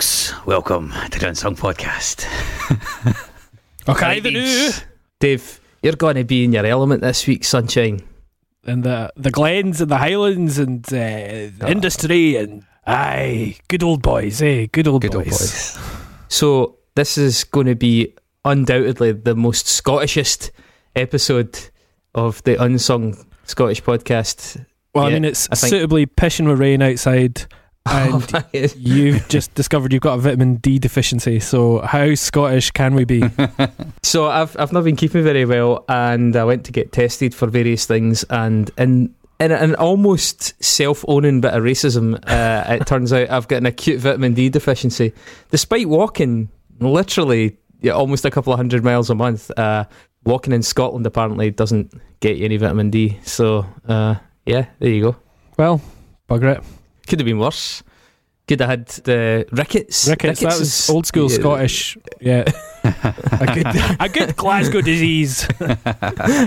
Hello, folks. Welcome to the Unsung Podcast. Okay, the new Dave, you're going to be in your element this week, sunshine. and the the Glens and the Highlands and uh, Ah. industry and aye, good old boys, eh? Good old Good old boys. boys. So this is going to be undoubtedly the most Scottishest episode of the unsung Scottish podcast. Well, I mean, it's I suitably pissing with rain outside, and you've just discovered you've got a vitamin D deficiency. So how Scottish can we be? so I've I've not been keeping very well, and I went to get tested for various things, and in in an almost self-owning bit of racism, uh, it turns out I've got an acute vitamin D deficiency, despite walking literally yeah, almost a couple of hundred miles a month. Uh, walking in Scotland apparently doesn't get you any vitamin D. So uh, yeah, there you go. well, bugger it. Could have been worse. Could have had the rickets. Rickets. That was old school yeah. Scottish. Yeah, a good a good Glasgow disease.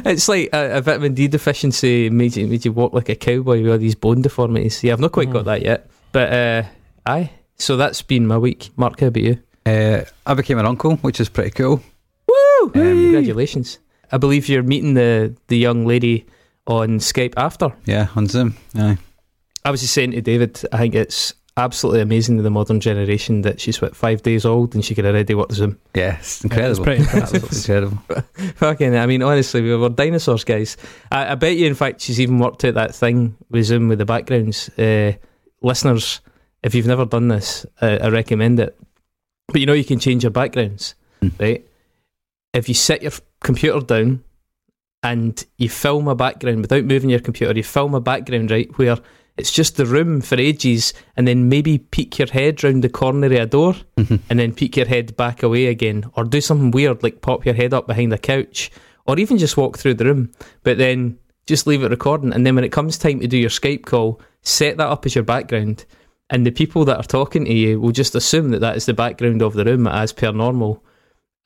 It's like a, a vitamin D deficiency made you, made you walk like a cowboy with all these bone deformities. Yeah, I've not quite got Mm. that yet. But uh, aye. So that's been my week. Mark, how about you? Uh, I became an uncle, which is pretty cool. Woo! Um, Congratulations. I believe you're meeting the, the young lady on Skype after. Yeah, on Zoom. Aye. I was just saying to David, I think it's absolutely amazing to the modern generation that she's what five days old and she can already work the Zoom. Yeah, it's Yeah, incredible. it's pretty impressive. Incredible. Fucking, I mean, honestly, we were dinosaurs, guys. I, I bet you, in fact, she's even worked out that thing with Zoom with the backgrounds. Uh, listeners, if you've never done this, uh, I recommend it. But you know, you can change your backgrounds, Hmm. right? If you set your f- computer down and you film a background without moving your computer, you film a background, right, where it's just the room for ages, and then maybe peek your head round the corner of a door Mhm. and then peek your head back away again, or do something weird like pop your head up behind a couch, or even just walk through the room, but then just leave it recording. And then when it comes time to do your Skype call, set that up as your background, and the people that are talking to you will just assume that that is the background of the room as per normal,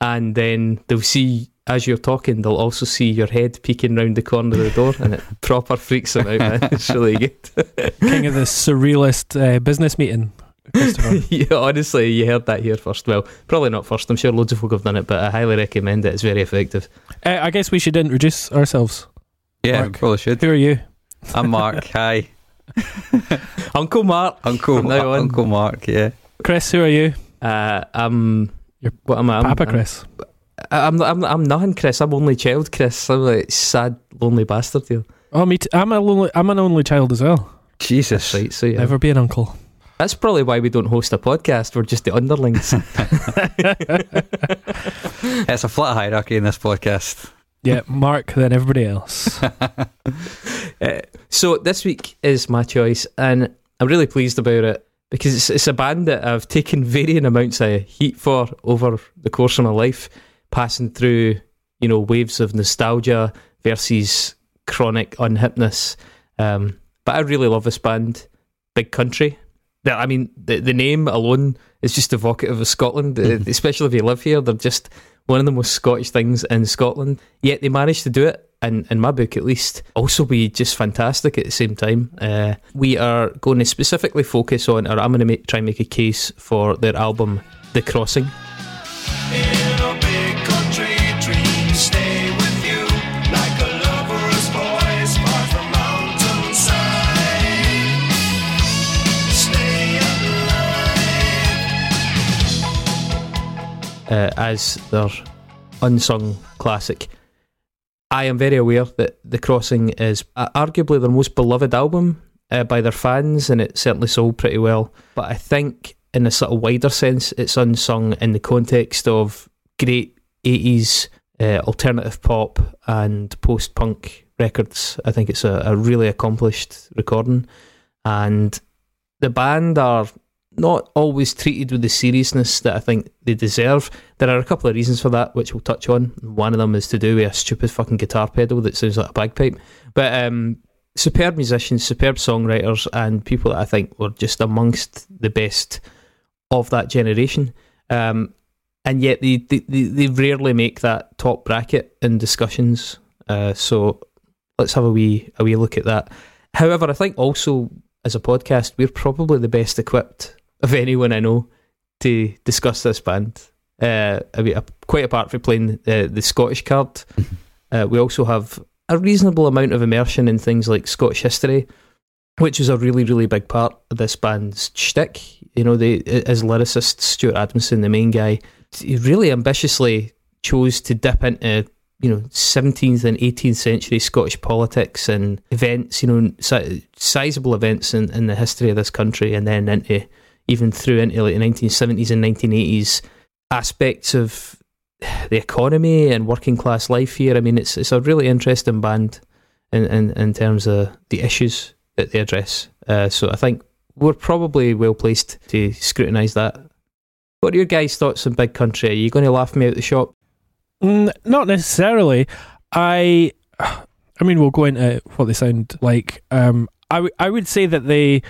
and then they'll see. As you're talking, they'll also see your head peeking round the corner of the door, and it proper freaks them out. Man. It's really good. King of the surrealist uh, business meeting, yeah, honestly, you heard that here first. Well, probably not first. I'm sure loads of folk have done it, but I highly recommend it. It's very effective. uh, I guess we should introduce ourselves. Yeah, Mark. probably should. Who are you? I'm Mark. Hi. Uncle Mark. Uncle, From now on. Uncle Mark, yeah. Chris, who are you? Uh, I'm. You're what am I? I'm, Papa I'm- Chris. I'm, I'm, I'm I'm nothing, Chris. I'm only child, Chris. I'm like sad, lonely bastard here. Oh, me. T- I'm a lonely, I'm an only child as well. Jesus. That's right. So yeah, Never be an uncle. that's probably why we don't host a podcast. We're just the underlings. It's a flat hierarchy in this podcast. yeah, Mark. Then everybody else. Uh, so this week is my choice, and I'm really pleased about it because it's, it's a band that I've taken varying amounts of heat for over the course of my life, passing through you know waves of nostalgia versus chronic unhipness. Um, but I really love this band, Big Country. That I mean, the the name alone is just evocative of Scotland, Mhm. especially if you live here. They're just one of the most Scottish things in Scotland. Yet they managed to do it, and in my book at least, also be just fantastic at the same time. Uh, we are going to specifically focus on, or I'm going to make, try and make a case for their album, The Crossing. In uh, as their unsung classic. I am very aware that The Crossing is arguably their most beloved album uh, by their fans, and it certainly sold pretty well. But I think, in a sort of wider sense, it's unsung in the context of great 80s uh, alternative pop and post punk records. I think it's a, a really accomplished recording, and the band are not always treated with the seriousness that I think they deserve. There are a couple of reasons for that, which we'll touch on. One of them is to do with a stupid fucking guitar pedal that sounds like a bagpipe. But um, superb musicians, superb songwriters, and people that I think were just amongst the best of that generation. Um, and yet they, they, they, rarely make that top bracket in discussions. Uh, so let's have a wee a wee look at that. However, I think also as a podcast, we're probably the best equipped of anyone I know to discuss this band. Uh, I mean, uh, quite apart from playing uh, the Scottish card, uh, we also have a reasonable amount of immersion in things like Scottish history, which is a really, really big part of this band's shtick. You know, they, as lyricist Stuart Adamson, the main guy, he really ambitiously chose to dip into you know 17th and 18th century Scottish politics and events, you know, si- sizable events in, in the history of this country, and then into even through into like the 1970s and 1980s aspects of the economy and working class life here. I mean, it's it's a really interesting band in in, in terms of the issues that they address. Uh, so I think we're probably well placed to scrutinise that. What are your guys' thoughts on Big Country? Are you going to laugh me out the shop? Mm, not necessarily. I, I mean, we'll go into what they sound like. Um, I w- I would say that they,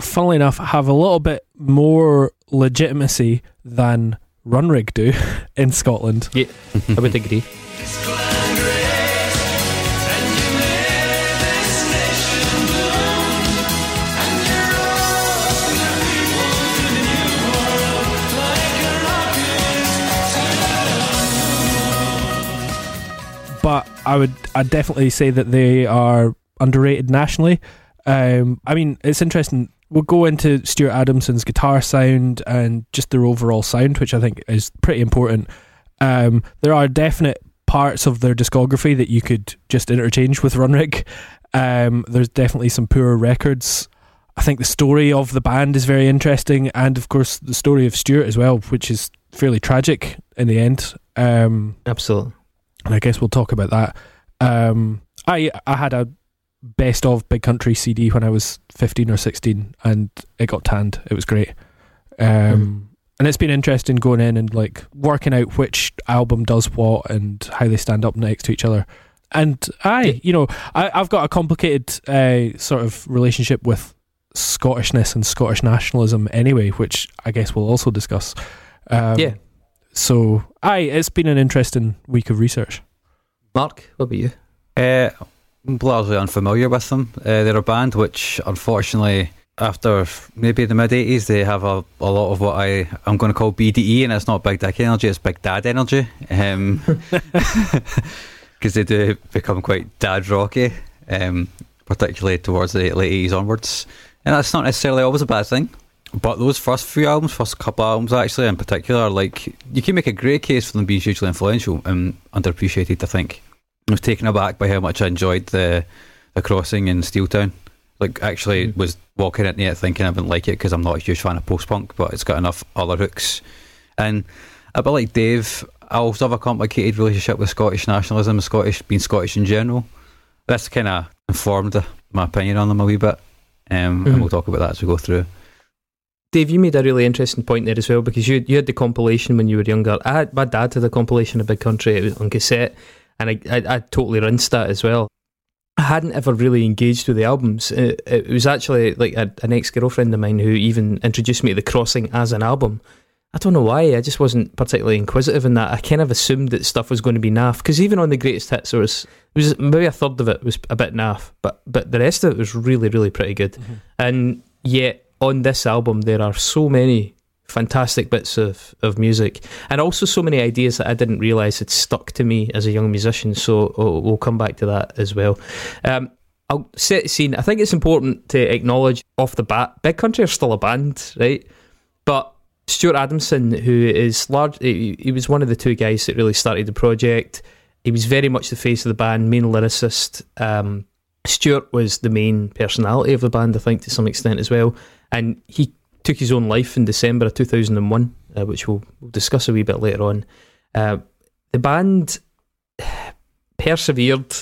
funnily enough, have a little bit more legitimacy than Runrig do in Scotland. Yeah, I would agree. but I would I'd definitely say that they are underrated nationally. Um, I mean, it's interesting. We'll go into Stuart Adamson's guitar sound and just their overall sound, which I think is pretty important. Um, there are definite parts of their discography that you could just interchange with Runrig. Um, there's definitely some poorer records. I think the story of the band is very interesting, and of course the story of Stuart as well, which is fairly tragic in the end. Um, Absolutely. and I guess we'll talk about that. Um, I I had a best of Big Country CD when I was fifteen or sixteen, and it got tanned. It was great, um, Mhm. and it's been interesting going in and like working out which album does what and how they stand up next to each other. And I, you know, I, I've got a complicated uh, sort of relationship with Scottishness and Scottish nationalism anyway, which I guess we'll also discuss. Um, yeah. So, aye, it's been an interesting week of research. Mark, what about you? Uh, largely unfamiliar with them. Uh, they're a band which, unfortunately, after maybe the mid 80s, they have a, a lot of what I, I'm going to call BDE, and it's not Big Dick Energy, it's Big Dad Energy. Because they do become quite dad rocky, um, particularly towards the late 80s onwards. And that's not necessarily always a bad thing. But those first few albums, first couple albums actually in particular, like you can make a great case for them being hugely influential and underappreciated. I think I was taken aback by how much I enjoyed the the crossing in Steeltown. Like actually Mm. was walking it thinking I wouldn't like it because I'm not a huge fan of post punk, but it's got enough other hooks. And a bit like Dave, I also have a complicated relationship with Scottish nationalism, Scottish being Scottish in general. That's kind of informed my opinion on them a wee bit, um, Mhm. and we'll talk about that as we go through. Dave, you made a really interesting point there as well because you you had the compilation when you were younger. I had, my dad had a compilation of Big Country. It was on cassette, and I I, I totally rinsed that as well. I hadn't ever really engaged with the albums. It, it was actually like a, an ex girlfriend of mine who even introduced me to The Crossing as an album. I don't know why. I just wasn't particularly inquisitive in that. I kind of assumed that stuff was going to be naff because even on the greatest hits, there was, it was maybe a third of it was a bit naff, but but the rest of it was really really pretty good. Mm-hmm. And yet on this album, there are so many fantastic bits of, of music and also so many ideas that I didn't realise had stuck to me as a young musician. So oh, we'll come back to that as well. Um, I'll set the scene. I think it's important to acknowledge off the bat, Big Country are still a band, right? But Stuart Adamson, who is large, he, he was one of the two guys that really started the project. He was very much the face of the band, main lyricist. Um, Stuart was the main personality of the band, I think, to some extent as well. And he took his own life in December of 2001, uh, which we'll, we'll discuss a wee bit later on. Uh, the band persevered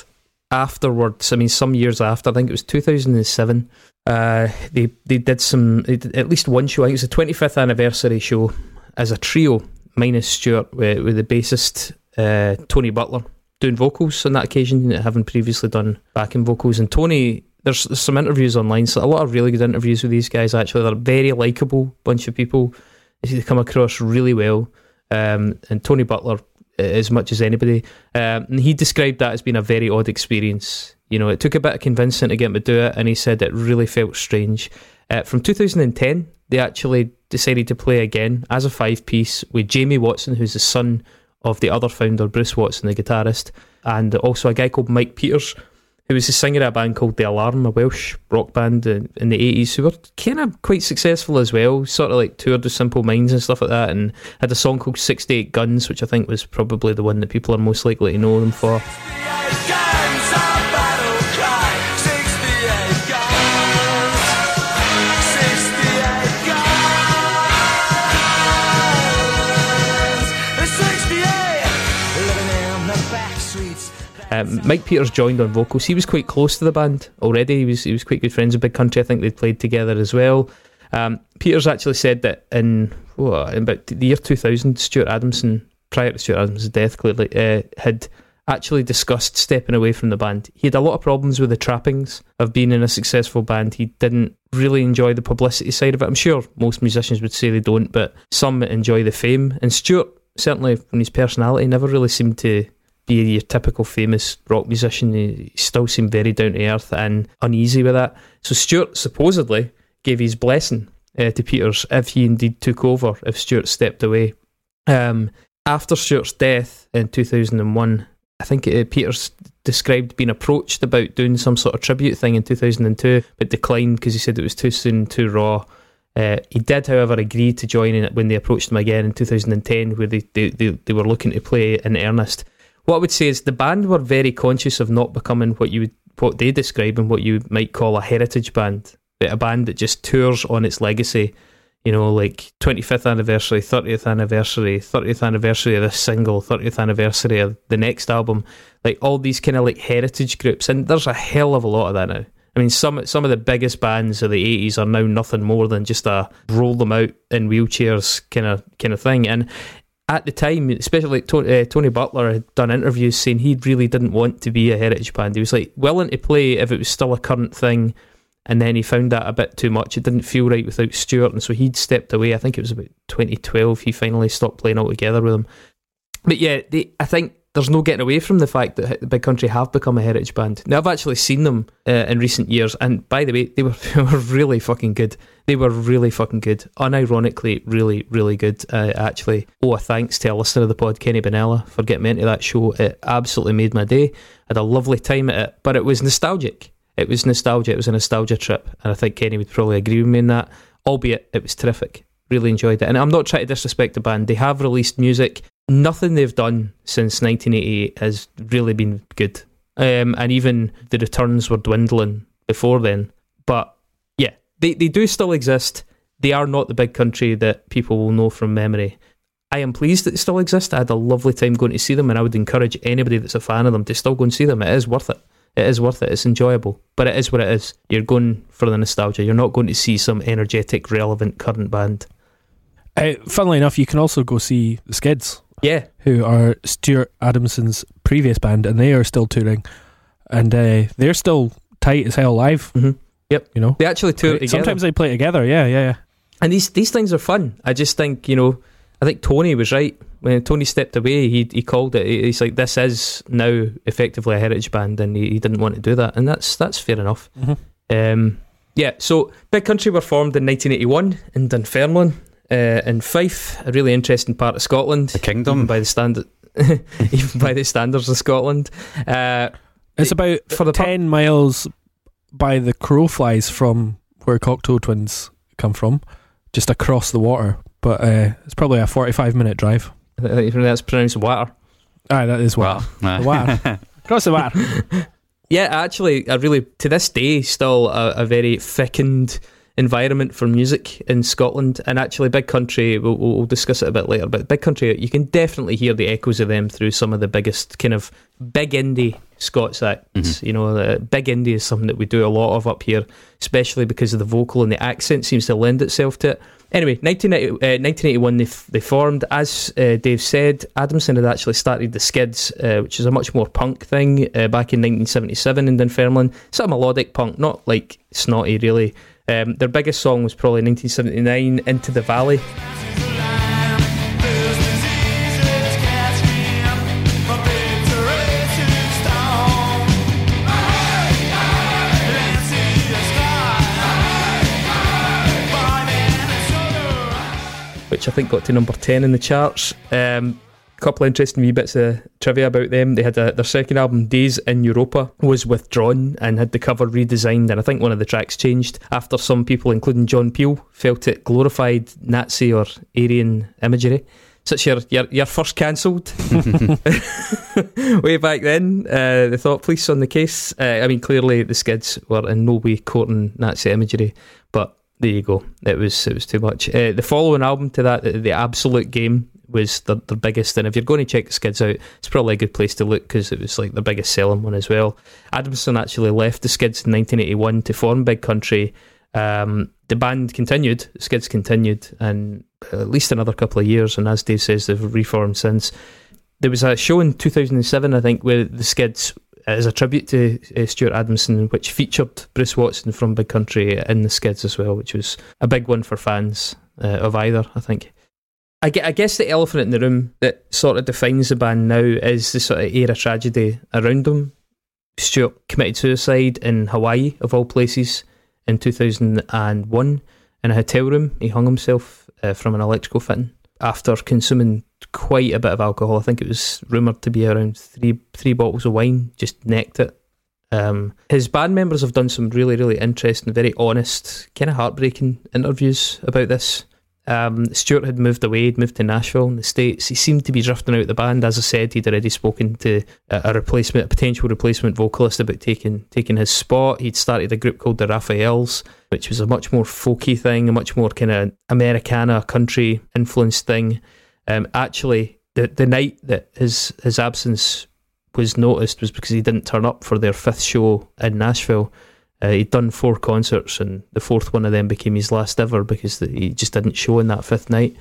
afterwards. I mean, some years after, I think it was 2007. Uh, they they did some they did at least one show. I think it was the 25th anniversary show as a trio, minus Stuart, with, with the bassist uh, Tony Butler doing vocals on that occasion, having previously done backing vocals. And Tony, there's, some interviews online, so a lot of really good interviews with these guys. Actually, they're a very likable bunch of people. They come across really well. Um, and Tony Butler, uh, as much as anybody, um, and he described that as being a very odd experience. You know, it took a bit of convincing to get him to do it, and he said it really felt strange. Uh, from 2010, they actually decided to play again as a five piece with Jamie Watson, who's the son of the other founder, Bruce Watson, the guitarist, and also a guy called Mike Peters, who was the singer of a band called The Alarm, a Welsh rock band in, in the 80s, who were kind of quite successful as well, sort of like toured with Simple Minds and stuff like that, and had a song called 68 Guns, which I think was probably the one that people are most likely to know them for. Um, Mike Peters joined on vocals. He was quite close to the band already. He was he was quite good friends with Big Country. I think they'd played together as well. Um, Peters actually said that in, in about the year 2000, Stuart Adamson, prior to Stuart Adamson's death, clearly uh, had actually discussed stepping away from the band. He had a lot of problems with the trappings of being in a successful band. He didn't really enjoy the publicity side of it. I'm sure most musicians would say they don't, but some enjoy the fame. And Stuart, certainly from his personality, never really seemed to be your typical famous rock musician. He still seemed very down to earth and uneasy with that. So Stuart supposedly gave his blessing uh, to Peters if he indeed took over, if Stuart stepped away. Um, after Stuart's death in 2001, I think uh, Peters described being approached about doing some sort of tribute thing in 2002, but declined because he said it was too soon, too raw. Uh, he did, however, agree to join in it when they approached him again in 2010, where they, they, they, they were looking to play in earnest. What I would say is the band were very conscious of not becoming what you would, what they describe and what you might call a heritage band, but a band that just tours on its legacy. You know, like 25th anniversary, 30th anniversary, 30th anniversary of this single, 30th anniversary of the next album, like all these kind of like heritage groups, and there's a hell of a lot of that now. I mean, some some of the biggest bands of the 80s are now nothing more than just a roll them out in wheelchairs kind of kind of thing. And at the time, especially like Tony, uh, Tony Butler had done interviews saying he really didn't want to be a heritage band. He was like willing to play if it was still a current thing, and then he found that a bit too much. It didn't feel right without Stuart, and so he'd stepped away. I think it was about 2012. He finally stopped playing altogether with them. But yeah, they, I think there's no getting away from the fact that the Big Country have become a heritage band. Now I've actually seen them uh, in recent years, and by the way, they were they were really fucking good. They were really fucking good, unironically, really really good. Uh, actually, oh, thanks to a listener of the pod, Kenny Benella, for getting me into that show. It absolutely made my day. I had a lovely time at it, but it was nostalgic. It was nostalgia. It was a nostalgia trip, and I think Kenny would probably agree with me in that. Albeit it was terrific. Really enjoyed it, and I'm not trying to disrespect the band. They have released music nothing they've done since 1988 has really been good. Um, and even the returns were dwindling before then. But yeah, they, they do still exist. They are not the big country that people will know from memory. I am pleased that they still exist. I had a lovely time going to see them, and I would encourage anybody that's a fan of them to still go and see them. It is worth it. It is worth it. It's enjoyable. But it is what it is. You're going for the nostalgia. You're not going to see some energetic, relevant current band. Uh, funnily enough, you can also go see the Skids, Yeah, who are Stuart Adamson's previous band, and they are still touring, and uh, they're still tight as hell live. Mhm. Yep. you know. they actually tour together. Sometimes they play together. Yeah, yeah, yeah. And these these things are fun. I just think you know. I think Tony was right when Tony stepped away. He he called it. He's like, this is now effectively a heritage band, and he, he didn't want to do that, and that's that's fair enough. Mhm. Um, yeah. So Big Country were formed in 1981 in Dunfermline, uh, in Fife, a really interesting part of Scotland. The kingdom. even by the standard, even by the standards of Scotland. Uh, It's about for the pub- ten miles by the crow flies from where Cocteau Twins come from, just across the water. But uh, it's probably a forty-five minute drive. I think that's pronounced water. Aye, that is water. Well, The water. across the water. Yeah, actually, I really to this day still a, a very thickened environment for music in Scotland, and actually, Big Country. We'll, we'll discuss it a bit later, but Big Country, you can definitely hear the echoes of them through some of the biggest kind of big indie Scots acts. You know, the big indie is something that we do a lot of up here, especially because of the vocal and the accent seems to lend itself to it. Anyway, 1980, uh, 1981 they, f- they formed. As uh, Dave said, Adamson had actually started the Skids, uh, which is a much more punk thing, uh, back in 1977 in Dunfermline. Sort of melodic punk, not like snotty really. Um, their biggest song was probably 1979, Into the Valley. which I think got to number 10 in the charts. Um, couple of interesting wee bits of trivia about them. They had a, their second album, Days in Europa, was withdrawn and had the cover redesigned, and I think one of the tracks changed after some people, including John Peel, felt it glorified Nazi or Aryan imagery. So it's your your, your first cancelled way back then. Uh, the thought police on the case. Uh, I mean, clearly the Skids were in no way courting Nazi imagery, but there you go. It was it was too much. Uh, the following album to that, the, the Absolute Game, was the, their biggest. And if you're going to check the Skids out, it's probably a good place to look because it was like the biggest selling one as well. Adamson actually left the Skids in 1981 to form Big Country. Um, the band continued, the Skids continued, and at least another couple of years. And as Dave says, they've reformed since. There was a show in 2007, I think, where the Skids, as a tribute to uh, Stuart Adamson, which featured Bruce Watson from Big Country in the Skids as well, which was a big one for fans uh, of either, I think. I I guess the elephant in the room that sort of defines the band now is the sort of era tragedy around them. Stuart committed suicide in Hawaii, of all places, in 2001 in a hotel room. He hung himself uh, from an electrical fitting after consuming quite a bit of alcohol. I think it was rumoured to be around three three bottles of wine, just necked it. Um, his band members have done some really, really interesting, very honest, kind of heartbreaking interviews about this. Um, Stuart had moved away, he'd moved to Nashville in the States. He seemed to be drifting out the band. As I said, he'd already spoken to a, a replacement, a potential replacement vocalist about taking taking his spot. He'd started a group called the Raphaels, which was a much more folky thing, a much more kind of Americana country influenced thing. Um, actually, the the night that his his absence was noticed was because he didn't turn up for their fifth show in Nashville. Uh, he'd done four concerts, and the fourth one of them became his last ever because the, he just didn't show in that fifth night.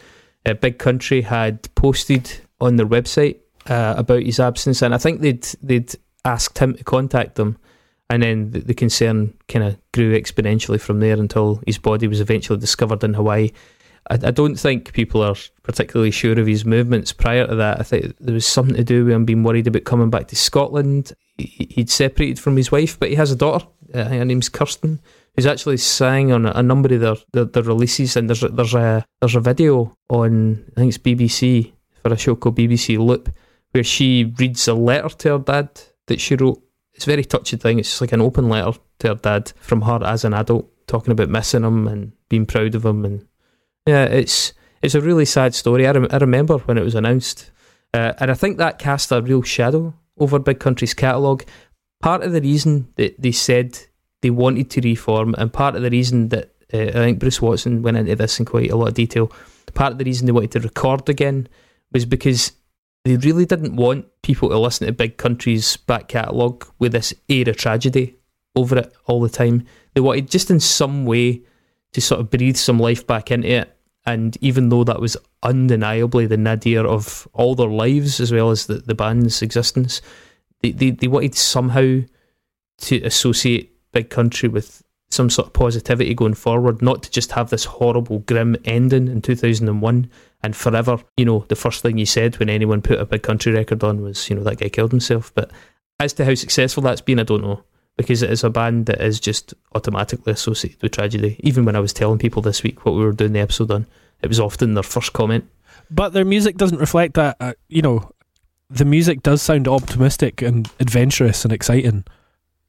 Uh, Big Country had posted on their website uh, about his absence, and I think they'd they'd asked him to contact them, and then the, the concern kind of grew exponentially from there until his body was eventually discovered in Hawaii. I, I don't think people are particularly sure of his movements prior to that. I think there was something to do with him being worried about coming back to Scotland. He, he'd separated from his wife, but he has a daughter. Uh, her name's Kirsten, who's actually sang on a, number of their, their, their releases. And there's there's a there's a video on I think it's BBC for a show called BBC Loop where she reads a letter to her dad that she wrote. It's a very touching thing. It's like an open letter to her dad from her as an adult, talking about missing him and being proud of him and yeah, it's it's a really sad story. I, rem- I remember when it was announced, uh, and I think that cast a real shadow over Big Country's catalogue. Part of the reason that they said they wanted to reform, and part of the reason that uh, I think Bruce Watson went into this in quite a lot of detail. Part of the reason they wanted to record again was because they really didn't want people to listen to Big Country's back catalogue with this era tragedy over it all the time. They wanted just in some way to sort of breathe some life back into it. And even though that was undeniably the nadir of all their lives as well as the, the band's existence, they, they, they wanted somehow to associate Big Country with some sort of positivity going forward, not to just have this horrible, grim ending in 2001 and forever. You know, the first thing you said when anyone put a Big Country record on was, you know, that guy killed himself. But as to how successful that's been, I don't know because it is a band that is just automatically associated with tragedy. Even when I was telling people this week what we were doing the episode on, it was often their first comment. But their music doesn't reflect that. Uh, you know, the music does sound optimistic and adventurous and exciting.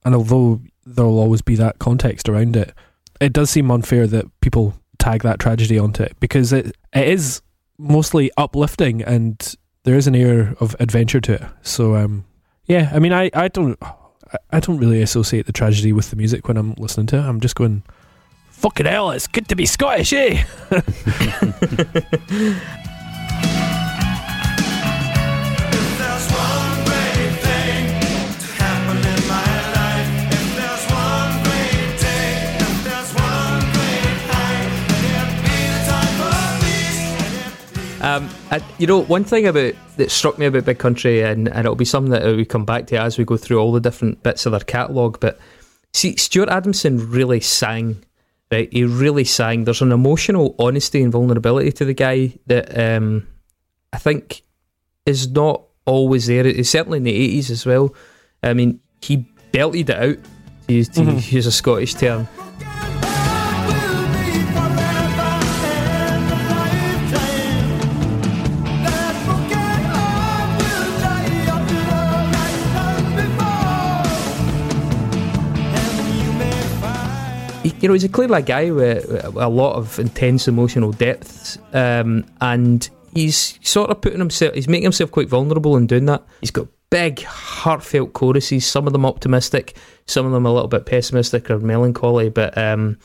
And although there'll always be that context around it, it does seem unfair that people tag that tragedy onto it because it it is mostly uplifting and there is an air of adventure to it. So um, yeah, I mean, I I don't I- don't really associate the tragedy with the music when I'm listening to it. I'm just going, fucking hell, it's good to be Scottish, eh? I, you know, one thing about that struck me about Big Country, and, and it'll be something that we come back to as we go through all the different bits of their catalogue. But see, Stuart Adamson really sang, right? He really sang. There's an emotional honesty and vulnerability to the guy that um, I think is not always there. It's certainly in the 80s as well. I mean, he belted it out, to use, to use a Scottish term. You know, he's a clearly a guy with a lot of intense emotional depth, um, and he's sort of putting himself, he's making himself quite vulnerable in doing that. He's got big, heartfelt choruses, some of them optimistic, some of them a little bit pessimistic or melancholy, but um,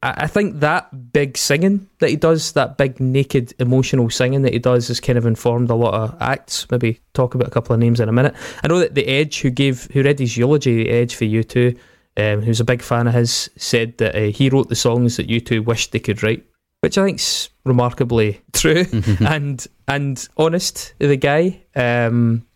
I I think that big singing that he does, that big naked emotional singing that he does, has kind of informed a lot of acts. Maybe talk about a couple of names in a minute. I know that the Edge, who gave, who read his eulogy, the Edge for U two, um, who's a big fan of his, said that uh, he wrote the songs that U two wished they could write, which I think's remarkably true and and honest. The guy, um,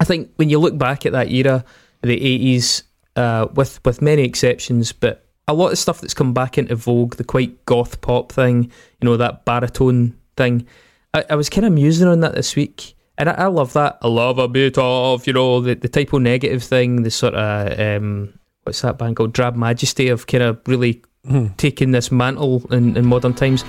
I think, when you look back at that era, the eighties, uh, with with many exceptions, but a lot of stuff that's come back into vogue, the quite goth pop thing, you know, that baritone thing. I, I was kind of musing on that this week. And I, I love that. I love a bit of, you know, the, the Type O Negative thing, the sort of, um, what's that band called? Drab Majesty of kind of really Hmm. taking this mantle in, in modern times.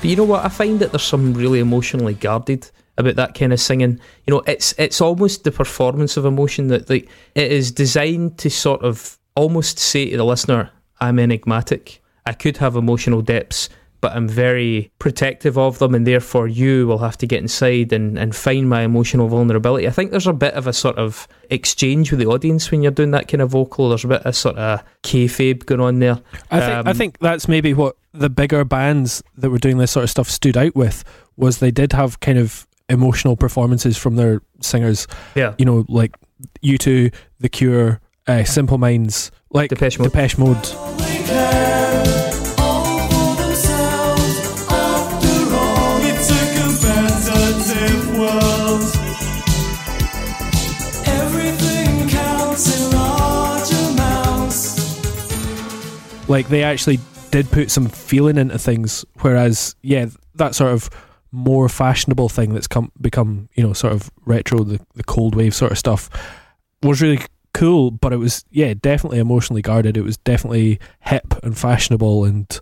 But you know what? I find that there's some really emotionally guarded about that kind of singing. You know, it's it's almost the performance of emotion that like it is designed to sort of almost say to the listener, "I'm enigmatic. I could have emotional depths." But I'm very protective of them, and therefore you will have to get inside and, and find my emotional vulnerability. I think there's a bit of a sort of exchange with the audience when you're doing that kind of vocal. There's a bit of sort of kayfabe going on there. I think I Um, think that's maybe what the bigger bands that were doing this sort of stuff stood out with was they did have kind of emotional performances from their singers. Yeah. You know, like U two, The Cure, uh, Simple Minds, like Depeche Mode. Depeche Mode. They care all for themselves. After all, it's a competitive world. Everything counts in large amounts. like they actually did put some feeling into things whereas yeah that sort of more fashionable thing that's come become you know sort of retro the, the cold wave sort of stuff was really cool but it was yeah definitely emotionally guarded it was definitely hip and fashionable and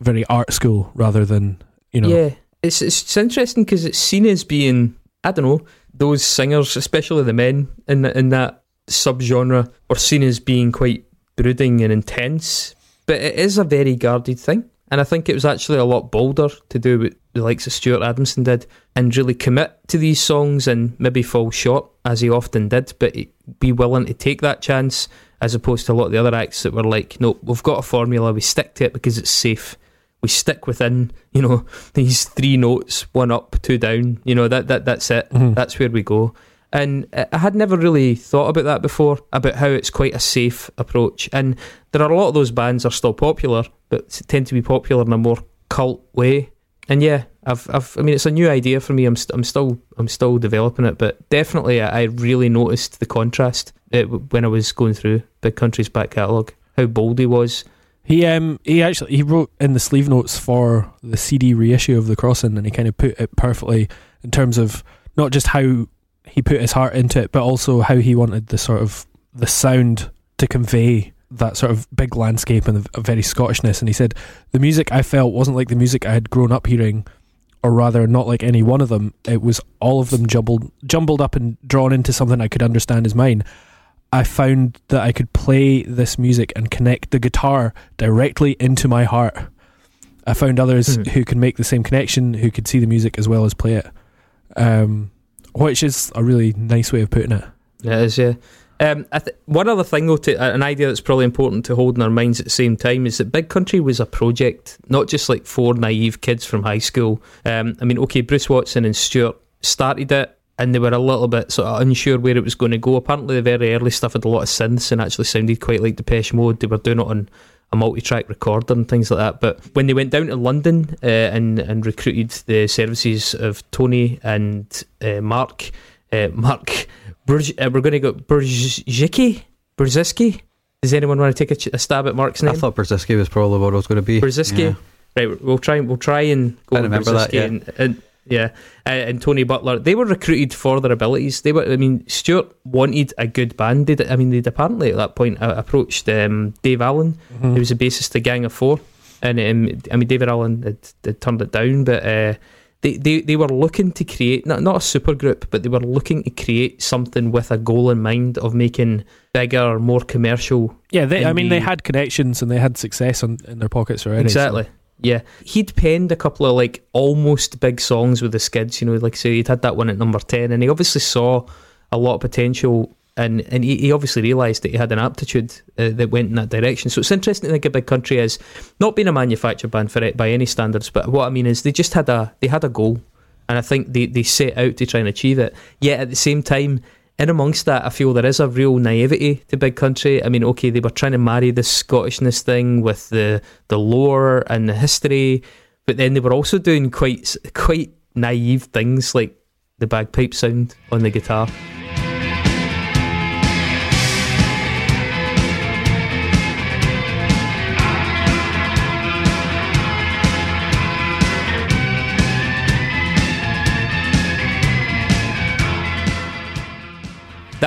very art school rather than you know Yeah, it's it's, interesting because it's seen as being I don't know those singers, especially the men in the, in that subgenre, are seen as being quite brooding and intense. But it is a very guarded thing, and I think it was actually a lot bolder to do what the likes of Stuart Adamson did and really commit to these songs and maybe fall short as he often did, but be willing to take that chance as opposed to a lot of the other acts that were like, no, we've got a formula, we stick to it because it's safe. We stick within you know these three notes one up two down you know that, that that's it. Mhm. that's where we go and I I had never really thought about that before about how it's quite a safe approach. And there are a lot of those bands are still popular but tend to be popular in a more cult way. And yeah I've, I've I mean it's a new idea for me. I'm, st- I'm still I'm still developing it but definitely I, I really noticed the contrast uh, when I was going through Big Country's back catalogue how bold he was. He um he actually he wrote in the sleeve notes for the CD reissue of the crossing and he kind of put it perfectly in terms of not just how he put his heart into it but also how he wanted the sort of the sound to convey that sort of big landscape and the very Scottishness and he said the music I felt wasn't like the music I had grown up hearing or rather not like any one of them it was all of them jumbled jumbled up and drawn into something I could understand as mine I found that I could play this music and connect the guitar directly into my heart. I found others Mhm. who could make the same connection, who could see the music as well as play it, um, which is a really nice way of putting it. It is, yeah. Um, th- one other thing, though, to, uh, an idea that's probably important to hold in our minds at the same time is that Big Country was a project, not just like four naive kids from high school. Um, I mean, okay, Bruce Watson and Stuart started it, and they were a little bit sort of unsure where it was going to go. Apparently, the very early stuff had a lot of synths and actually sounded quite like Depeche Mode. They were doing it on a multi-track recorder and things like that. But when they went down to London uh, and and recruited the services of Tony and uh, Mark, uh, Mark, Burj- uh, we're going to go Burzicki, Burziski. Does anyone want to take a, ch- a stab at Mark's name? I thought Brzezinski was probably what I was going to be. Brzezinski? Yeah. Right, we'll try. We'll try and go I with remember that, yeah. And, and Yeah, uh, and Tony Butler, they were recruited for their abilities. They were, I mean, Stuart wanted a good band. They'd, I mean, they'd apparently at that point uh, approached um, Dave Allen, Mm-hmm. who was the bassist of Gang of Four, and um, I mean, David Allen had, had turned it down, but uh, they, they they were looking to create not not a super group, but they were looking to create something with a goal in mind of making bigger, more commercial Yeah, they, I mean, they had connections and they had success on, in their pockets already. Exactly. Yeah, he'd penned a couple of like almost big songs with the Skids. You know, like say, he'd had that one at number ten, and he obviously saw a lot of potential, and and he, he obviously realised that he had an aptitude uh, that went in that direction. So it's interesting to think of Big Country as not being a manufactured band for it by any standards, but what I mean is they just had a they had a goal, and I think they they set out to try and achieve it. Yet at the same time. In amongst that, I feel there is a real naivety to Big Country. I mean, okay, they were trying to marry this Scottishness thing with the the lore and the history, but then they were also doing quite quite naive things like the bagpipe sound on the guitar.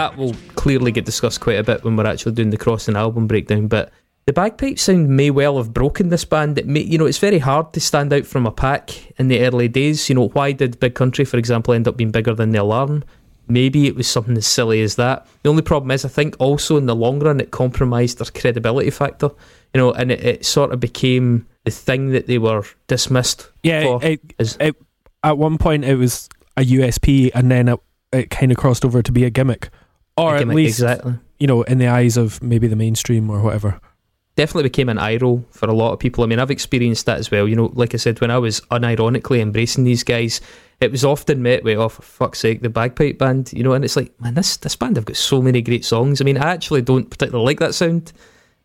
That will clearly get discussed quite a bit when we're actually doing the crossing album breakdown, but the bagpipe sound may well have broken this band. It may, you know, it's very hard to stand out from a pack in the early days. You know, why did Big Country, for example, end up being bigger than the Alarm? Maybe it was something as silly as that. The only problem is, I think also in the long run, it compromised their credibility factor. You know, and it, it sort of became the thing that they were dismissed Yeah, for. it, it, at one point it was a USP and then it, it kind of crossed over to be a gimmick. Or at least, exactly. you know, in the eyes of maybe the mainstream or whatever. definitely became an eye roll for a lot of people. I mean, I've experienced that as well. You know, like I said, when I was unironically embracing these guys, it was often met with, "Oh, for fuck's sake, the bagpipe band." You know, and it's like, man, this this band have got so many great songs. I mean, I actually don't particularly like that sound,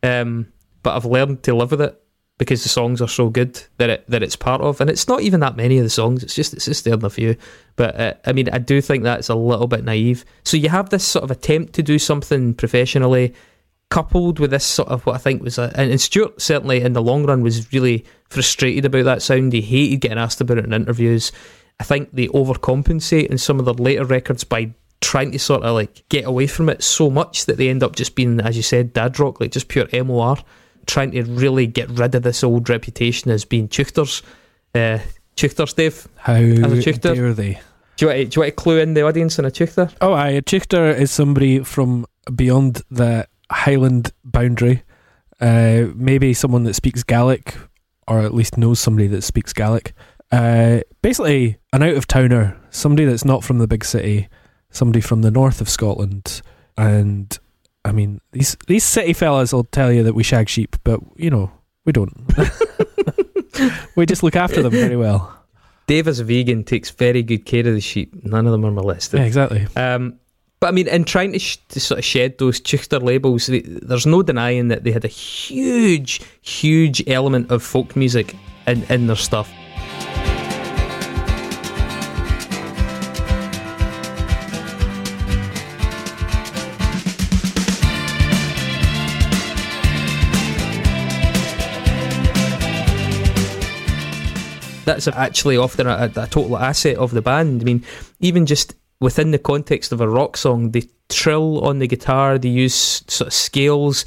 um, but I've learned to live with it because the songs are so good that it that it's part of, and it's not even that many of the songs. It's just it's just there in a few. But uh, I mean, I do think that's a little bit naive. So you have this sort of attempt to do something professionally coupled with this sort of what I think was a and, and Stuart certainly in the long run was really frustrated about that sound. He hated getting asked about it in interviews. I think they overcompensate in some of their later records by trying to sort of like get away from it so much that they end up just being, as you said, dad rock, like just pure MOR, trying to really get rid of this old reputation as being Teuchters. Uh, Teuchters, Dave. How Teuchter. dare they? Do you, want to, do you want to clue in the audience on a Teuchter? Oh, aye, a Teuchter is somebody from beyond the Highland boundary. Uh, maybe someone that speaks Gaelic, or at least knows somebody that speaks Gaelic. Uh, basically, an out of towner, somebody that's not from the big city, somebody from the north of Scotland. And I mean, these these city fellas will tell you that we shag sheep, but you know, we don't. we just look after them very well. Dave, as a vegan, takes very good care of the sheep. None of them are molested. Yeah, exactly. Um, but I mean, in trying to, sh- to sort of shed those Teuchter labels, they, there's no denying that they had a huge, huge element of folk music in, in their stuff. That's actually often a, a total asset of the band. I mean, even just within the context of a rock song, they trill on the guitar, they use sort of scales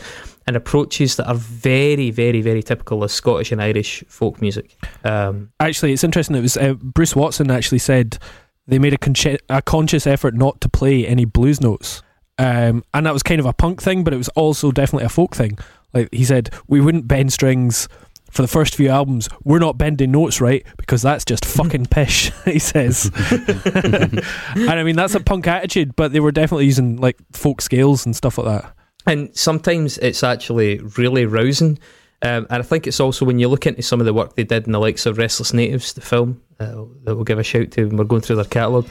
and approaches that are very, very, very typical of Scottish and Irish folk music. Um, Actually, it's interesting. It was uh, Bruce Watson actually said they made a, a conscious effort not to play any blues notes, um, and that was kind of a punk thing, but it was also definitely a folk thing. Like he said, we wouldn't bend strings for the first few albums. We're not bending notes, right? Because that's just fucking pish. he says, and I mean that's a punk attitude, but they were definitely using like folk scales and stuff like that. and sometimes it's actually really rousing. Um, and I think it's also when you look into some of the work they did in the likes of Restless Natives, the film uh, that we'll give a shout to when we're going through their catalogue.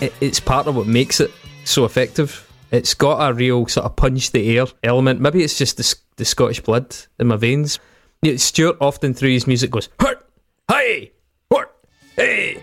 It, it's part of what makes it so effective. It's got a real sort of punch the air element. Maybe it's just the, the Scottish blood in my veins. Stuart often through his music goes hurt, hey, hurt, hey.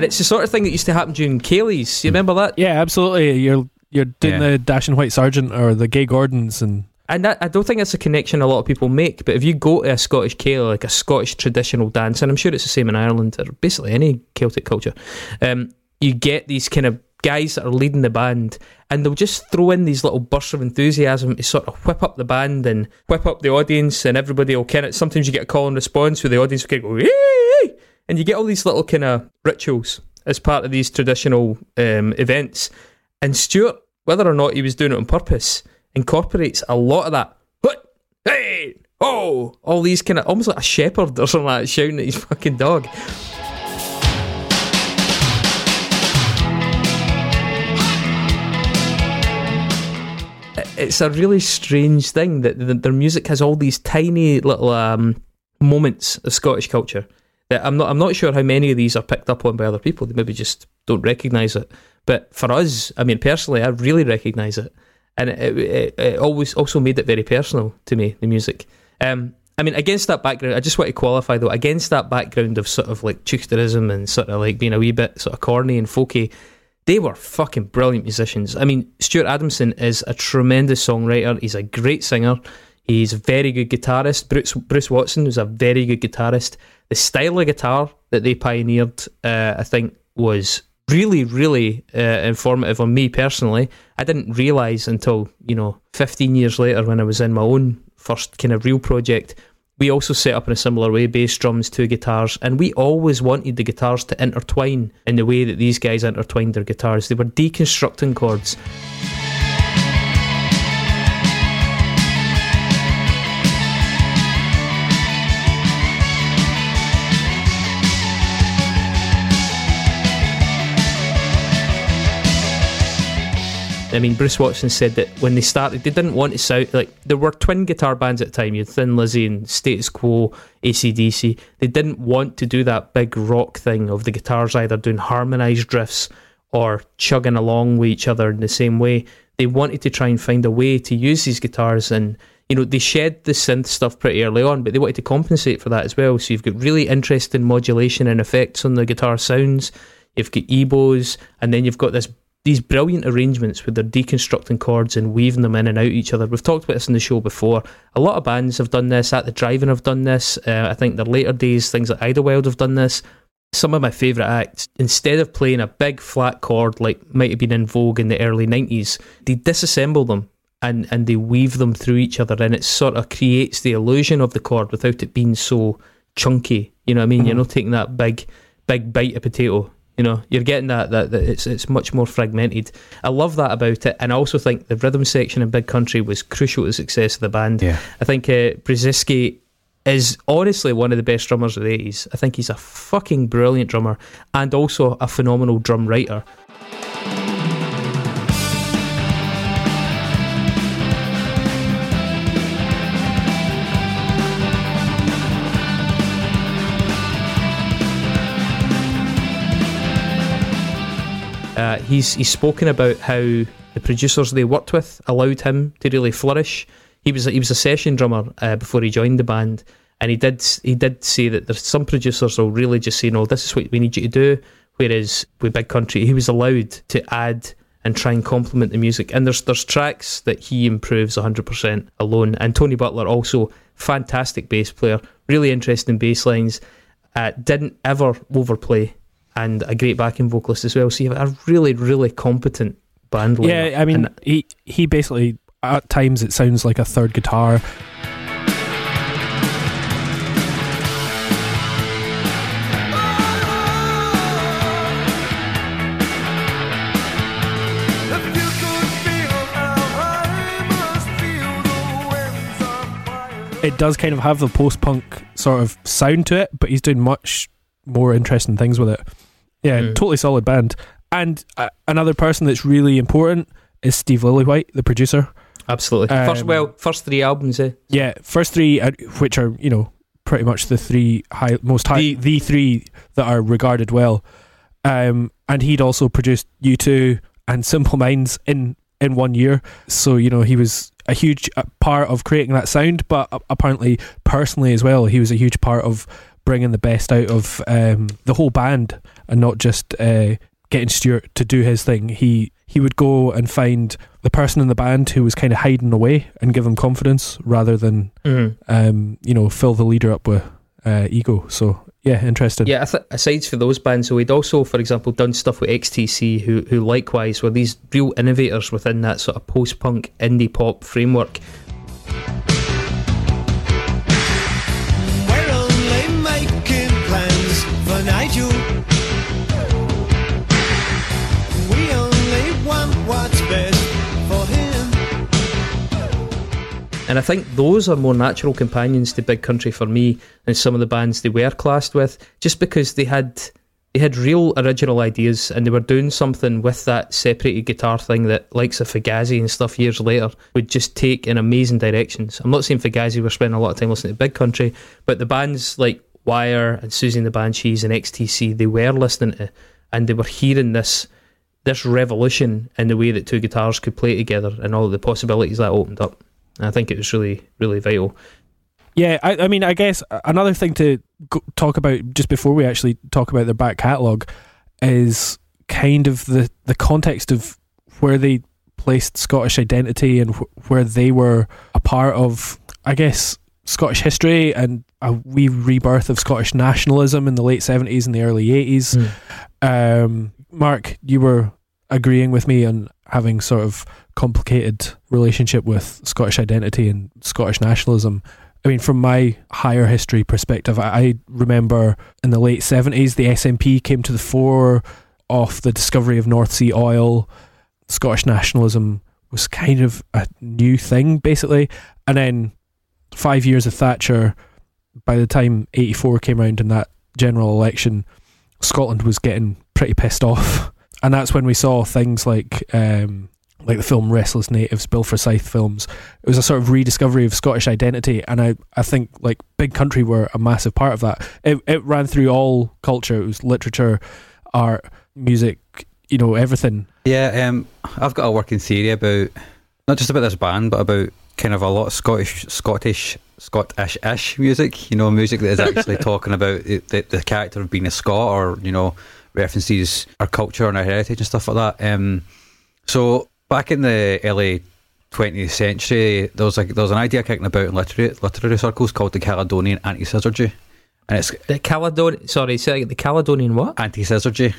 And it's the sort of thing that used to happen during ceilidhs. You remember that? Yeah, absolutely. You're you're doing Yeah. the Dashing White Sergeant or the Gay Gordons, and And that, I don't think that's a connection a lot of people make. But if you go to a Scottish Gael, like a Scottish traditional dance, and I'm sure it's the same in Ireland or basically any Celtic culture, um, you get these kind of guys that are leading the band, and they'll just throw in these little bursts of enthusiasm to sort of whip up the band and whip up the audience, and everybody will kind of. Sometimes you get a call and response where the audience will kind of go, "Yay!" And you get all these little kind of rituals as part of these traditional um, events. And Stuart, whether or not he was doing it on purpose, incorporates a lot of that. Hey! Oh! All these kind of almost like a shepherd or something like that shouting at his fucking dog. It's a really strange thing that th- their music has all these tiny little um, moments of Scottish culture. I'm not. I'm not sure how many of these are picked up on by other people. They maybe just don't recognise it. But for us, I mean, personally, I really recognise it, and it, it, it always also made it very personal to me. The music. Um, I mean, against that background, I just want to qualify though. Against that background of sort of like teuchterism and sort of like being a wee bit sort of corny and folky, they were fucking brilliant musicians. I mean, Stuart Adamson is a tremendous songwriter. He's a great singer. He's a very good guitarist. Bruce, Bruce Watson was a very good guitarist. The style of guitar that they pioneered, uh, I think, was really, really uh, informative on me personally. I didn't realise until, you know, 15 years later when I was in my own first kind of real project. We also set up in a similar way bass, drums, two guitars, and we always wanted the guitars to intertwine in the way that these guys intertwined their guitars. They were deconstructing chords. I mean, Bruce Watson said that when they started, they didn't want to sound like there were twin guitar bands at the time. You had Thin Lizzy and Status Quo, ACDC. They didn't want to do that big rock thing of the guitars either doing harmonized drifts or chugging along with each other in the same way. They wanted to try and find a way to use these guitars and you know, they shed the synth stuff pretty early on, but they wanted to compensate for that as well. So you've got really interesting modulation and effects on the guitar sounds. You've got EBows, and then you've got this these brilliant arrangements with they're deconstructing chords and weaving them in and out each other. We've talked about this in the show before. A lot of bands have done this. At the Drive-In have done this. Uh, I think their later days, things like Idlewild have done this. Some of my favourite acts, instead of playing a big flat chord like might have been in vogue in the early 90s, they disassemble them and, and they weave them through each other and it sort of creates the illusion of the chord without it being so chunky. You know what I mean? You're not taking that big big bite of potato. You know, you're getting that, that that it's it's much more fragmented. I love that about it, and I also think the rhythm section in Big Country was crucial to the success of the band. Yeah. I think uh, Brzezicki is honestly one of the best drummers of the 80s. I think he's a fucking brilliant drummer and also a phenomenal drum writer. Uh, he's he's spoken about how the producers they worked with allowed him to really flourish. He was he was a session drummer uh, before he joined the band, and he did he did say that there's some producers will really just say no, this is what we need you to do. Whereas with Big Country, he was allowed to add and try and complement the music. And there's there's tracks that he improves 100% alone. And Tony Butler also fantastic bass player, really interesting bass lines. Uh, didn't ever overplay, and a great backing vocalist as well. So you have a really really competent band. lineup. yeah, I mean, And he he basically at times it sounds like a third guitar. If you could feel how I must feel the winds of fire. It does kind of have the post punk sort of sound to it, but he's doing much more interesting things with it. Yeah, Mm. totally solid band. And uh, another person that's really important is Steve Lillywhite, the producer. absolutely. first Um, well, first three albums. Eh? Yeah, first three, uh, which are you know pretty much the three high, most high, The- the, three that are regarded well. Um, and he'd also produced U two and Simple Minds in in one year. So you know he was a huge uh, part of creating that sound, but apparently personally as well, he was a huge part of bringing the best out of um, the whole band and not just uh, getting Stuart to do his thing. He he would go and find the person in the band who was kind of hiding away and give him confidence rather than Mhm. um, you know fill the leader up with uh, ego. So yeah, interesting. Yeah, I th- aside for those bands, so we'd also, for example, done stuff with XTC, who who likewise were these real innovators within that sort of post-punk indie pop framework. And I think those are more natural companions to Big Country for me than some of the bands they were classed with, just because they had they had real original ideas and they were doing something with that separated guitar thing that likes of Fugazi and stuff years later would just take in amazing directions. I'm not saying Fugazi were spending a lot of time listening to Big Country, but the bands like Wire and Siouxsie and the Banshees and XTC they were listening to and they were hearing this this revolution in the way that two guitars could play together and all the possibilities that opened up. And I think it was really, really vital. Yeah, I, I mean, I guess another thing to go, talk about just before we actually talk about their back catalogue is kind of the, the context of where they placed Scottish identity and wh- where they were a part of, I guess, Scottish history and a wee rebirth of Scottish nationalism in the late 70s and the early 80s. Um, Mark, you were agreeing with me on having sort of complicated relationship with Scottish identity and Scottish nationalism. I mean, from my higher history perspective, I, remember in the late seventies, the SNP came to the fore off the discovery of North Sea oil. Scottish nationalism was kind of a new thing, basically, and then five years of Thatcher. By the time eighty four came around in that general election, Scotland was getting pretty pissed off, and that's when we saw things like um, like the film Restless Natives, Bill Forsyth films. It was a sort of rediscovery of Scottish identity, and I, I think like Big Country were a massive part of that. It it ran through all culture. It was literature, art, music, you know, everything. Yeah, um, I've got a working theory about not just about this band, but about kind of a lot of Scottish, Scottish, Scottish-ish music. You know, music that is actually talking about the, the, the character of being a Scot, or you know, references our culture and our heritage and stuff like that. Um, so back in the early 20th century, there was like there was an idea kicking about in literary literary circles called the Caledonian anti-scissor and it's The Caledonian, sorry, say the Caledonian what? Antisyzygy.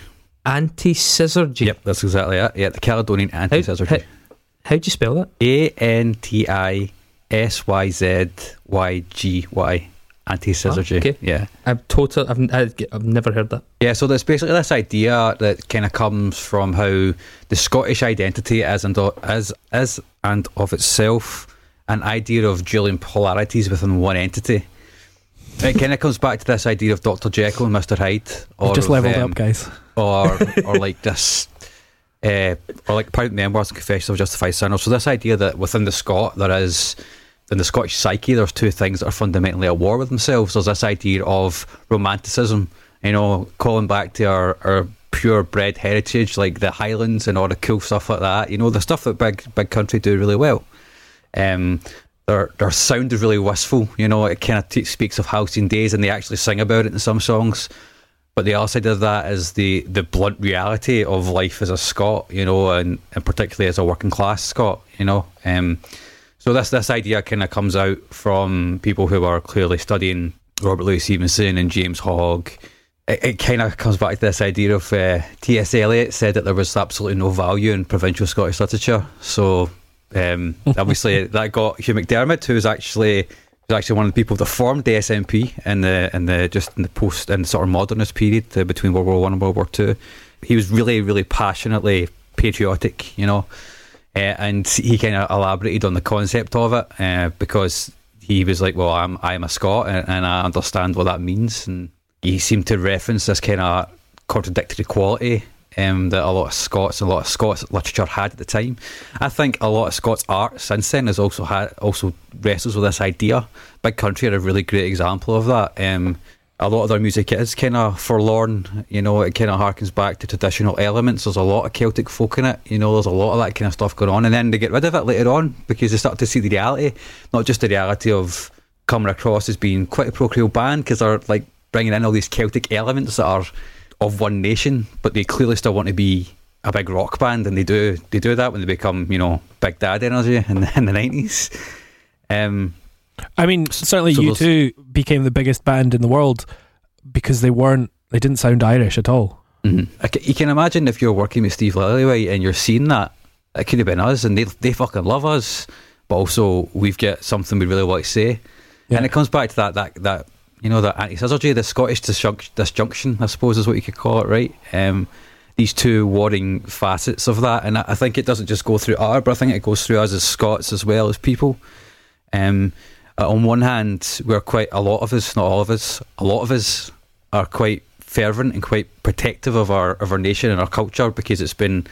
Yep, that's exactly it. Yeah, the Caledonian How, anti-scissor how, how'd you spell that? A N T I S Y Z Y G Y anti scissor Ah, okay. Yeah. I've total. I've, I've I've never heard that. Yeah, so there's basically this idea that kind of comes from how the Scottish identity is and o- is, is and of itself an idea of dueling polarities within one entity. It kind of comes back to this idea of Dr. Jekyll and Mr. Hyde. We've just leveled um, up, guys. or or like this uh, or like proud memoirs and confessions of justified sinners so this idea that within the Scot there is in the Scottish psyche there's two things that are fundamentally at war with themselves there's this idea of romanticism you know calling back to our, our pure bred heritage like the Highlands and all the cool stuff like that you know the stuff that big big country do really well um, their their sound is really wistful. You know, it kind of t- speaks of halcyon days, and they actually sing about it in some songs. But the other side of that is the the blunt reality of life as a Scot. You know, and, and particularly as a working class Scot. You know, um, so this this idea kind of comes out from people who are clearly studying Robert Louis Stevenson and James Hogg. It, it kind of comes back to this idea of uh, T.S. Eliot said that there was absolutely no value in provincial Scottish literature. So um, obviously, that got Hugh MacDiarmid, who was actually was actually one of the people that formed the SNP in the in the just in the post and sort of modernist period uh, between World War One and World War Two. He was really, really passionately patriotic, you know, and he kind of elaborated on the concept of it uh, because he was like, "Well, I'm I'm a Scot, and, and I understand what that means," and he seemed to reference this kind of contradictory quality um, that a lot of Scots a lot of Scots literature had at the time. I think a lot of Scots art since then has also had also wrestles with this idea. Big Country are a really great example of that. Um, a lot of their music is kind of forlorn, you know. It kind of harkens back to traditional elements. There's a lot of Celtic folk in it, you know. There's a lot of that kind of stuff going on, and then they get rid of it later on because they start to see the reality, not just the reality of coming across as being quite a procreal band because they're like bringing in all these Celtic elements that are of one nation, but they clearly still want to be a big rock band, and they do they do that when they become you know Big Dad Energy in the in the nineties. Um, I mean, certainly so you those- two became the biggest band in the world because they weren't. They didn't sound Irish at all. mhm. I you can imagine if you're working with Steve Lillywhite and you're seeing that it could have been us, and they they fucking love us, but also we've got something we really want to say, Yeah. and it comes back to that that that you know that antisyzygy, the Scottish disjunction, I suppose is what you could call it, right? Um, these two warring facets of that, and I, I think it doesn't just go through art, but I think it goes through us as Scots as well as people. Um, uh, on one hand, we're quite a lot of us, not all of us, a lot of us are quite fervent and quite protective of our of our nation and our culture because it's been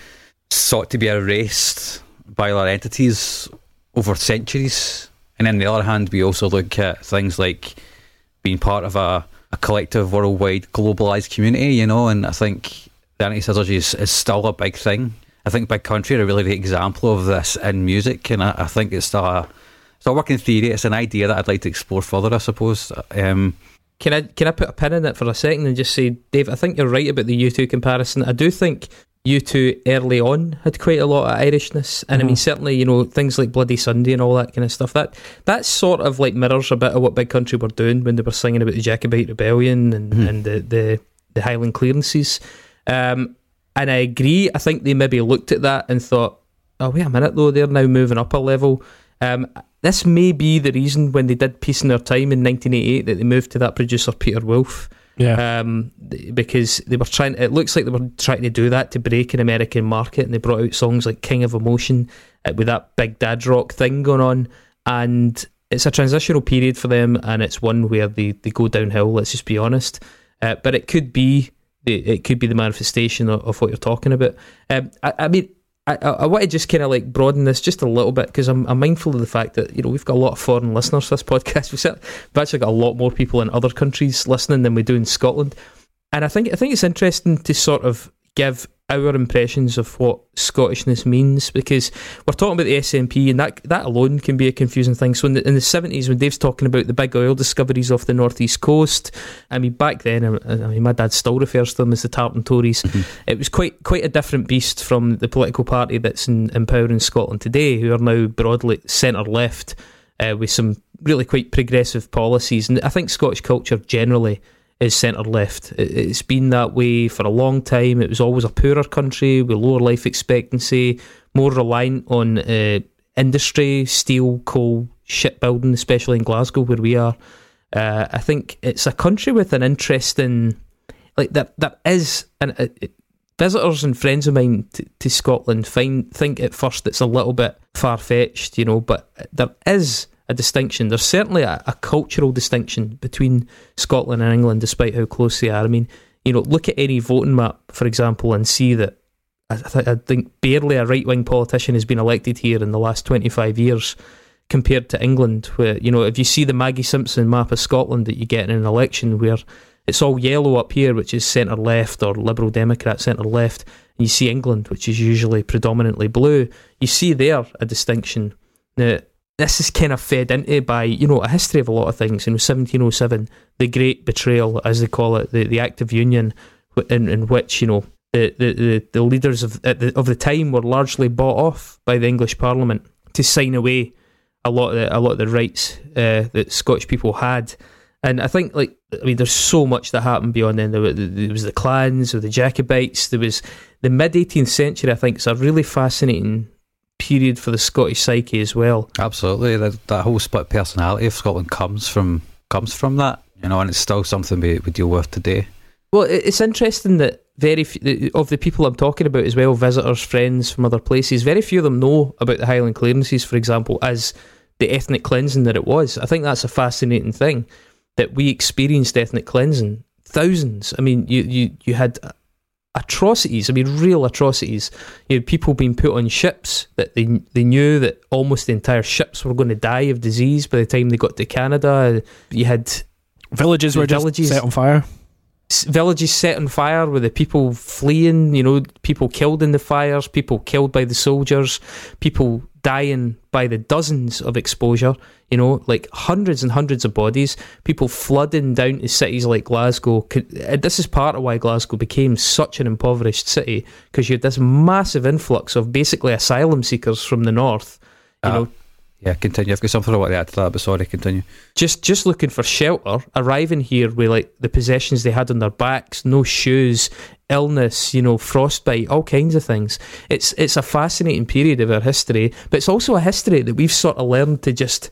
sought to be erased by other entities over centuries. And on the other hand, we also look at things like being part of a, a collective worldwide globalized community, you know, and I think the antisyzygy is, is still a big thing. I think Big Country are a really the example of this in music, and I, I think it's still a, it's a working theory. It's an idea that I'd like to explore further, I suppose. Um, Can I can I put a pin in it for a second and just say, Dave, I think you're right about the U2 comparison. I do think U2 early on had quite a lot of Irishness, and I mean Mhm. certainly you know things like Bloody Sunday and all that kind of stuff. That that sort of like mirrors a bit of what Big Country were doing when they were singing about the Jacobite rebellion and, Mhm. and the, the the Highland clearances. Um, and I agree. I think they maybe looked at that and thought, "Oh wait a minute, though, they're now moving up a level." Um, this may be the reason when they did Peace in Their Time in 1988 that they moved to that producer Peter Wolf Yeah. um, because they were trying. It looks like they were trying to do that to break an American market, and they brought out songs like "King of Emotion" uh, with that big dad rock thing going on, and it's a transitional period for them, and it's one where they, they go downhill. Let's just be honest, uh, but it could be the, it could be the manifestation of, of what you're talking about. Um, I, I mean. I, I want to just kind of like broaden this just a little bit because I'm, I'm mindful of the fact that you know we've got a lot of foreign listeners to this podcast. We've, we've actually got a lot more people in other countries listening than we do in Scotland, and I think I think it's interesting to sort of give our impressions of what Scottishness means because we're talking about the SNP and that that alone can be a confusing thing. So in the, in the 70s when Dave's talking about the big oil discoveries off the northeast coast, I mean back then I, I mean my dad still refers to them as the Tartan Tories. It was quite quite a different beast from the political party that's in, in power in Scotland today, who are now broadly centre left uh, with some really quite progressive policies. And I think Scottish culture generally is centre left. It, it's been that way for a long time. It was always a poorer country with lower life expectancy, more reliant on uh, industry, steel, coal, shipbuilding, especially in Glasgow where we are. Uh, I think it's a country with an interesting, like that. That is, uh, visitors and friends of mine to, to Scotland find think at first it's a little bit far fetched, you know, but there is a distinction. There's certainly a, a cultural distinction between Scotland and England, despite how close they are. I mean, you know, look at any voting map, for example, and see that I, th- I think barely a right wing politician has been elected here in the last 25 years compared to England, where, you know, if you see the Maggie Simpson map of Scotland that you get in an election where it's all yellow up here, which is centre left or Liberal Democrat centre left, and you see England, which is usually predominantly blue, you see there a distinction. Now, this is kind of fed into by, you know, a history of a lot of things. In 1707, the Great Betrayal, as they call it, the, the Act of Union, in, in which, you know, the, the, the, leaders of, the, of the time were largely bought off by the English Parliament to sign away a lot of the, a lot of the rights uh, that Scottish people had. And I think, like, I mean, there's so much that happened beyond then. There, there was the clans, or the Jacobites. There was the mid 18th century. I think is a really fascinating period for the Scottish psyche as well. Absolutely, that that whole split personality of Scotland comes from comes from that, you know, and it's still something we, we deal with today. Well, it's interesting that very few of the people I'm talking about as well, visitors, friends from other places, very few of them know about the Highland clearances, for example, as the ethnic cleansing that it was. I think that's a fascinating thing that we experienced ethnic cleansing. Thousands. I mean, you you you had atrocities. I mean, real atrocities. You had people being put on ships that they they knew that almost the entire ships were going to die of disease by the time they got to Canada. You had Villages were just Villages. set on fire. villages set on fire with the people fleeing, you know, people killed in the fires, people killed by the soldiers, people dying by the dozens of exposure, you know, like hundreds and hundreds of bodies, people flooding down to cities like Glasgow. Uh, This is part of why Glasgow became such an impoverished city because you had this massive influx of basically asylum seekers from the north. You Ah. know, Yeah, continue. I've got something I want to add to that, but sorry, continue. just just looking for shelter, arriving here with like the possessions they had on their backs, no shoes, illness, you know, frostbite, all kinds of things. It's it's a fascinating period of our history, but it's also a history that we've sort of learned to just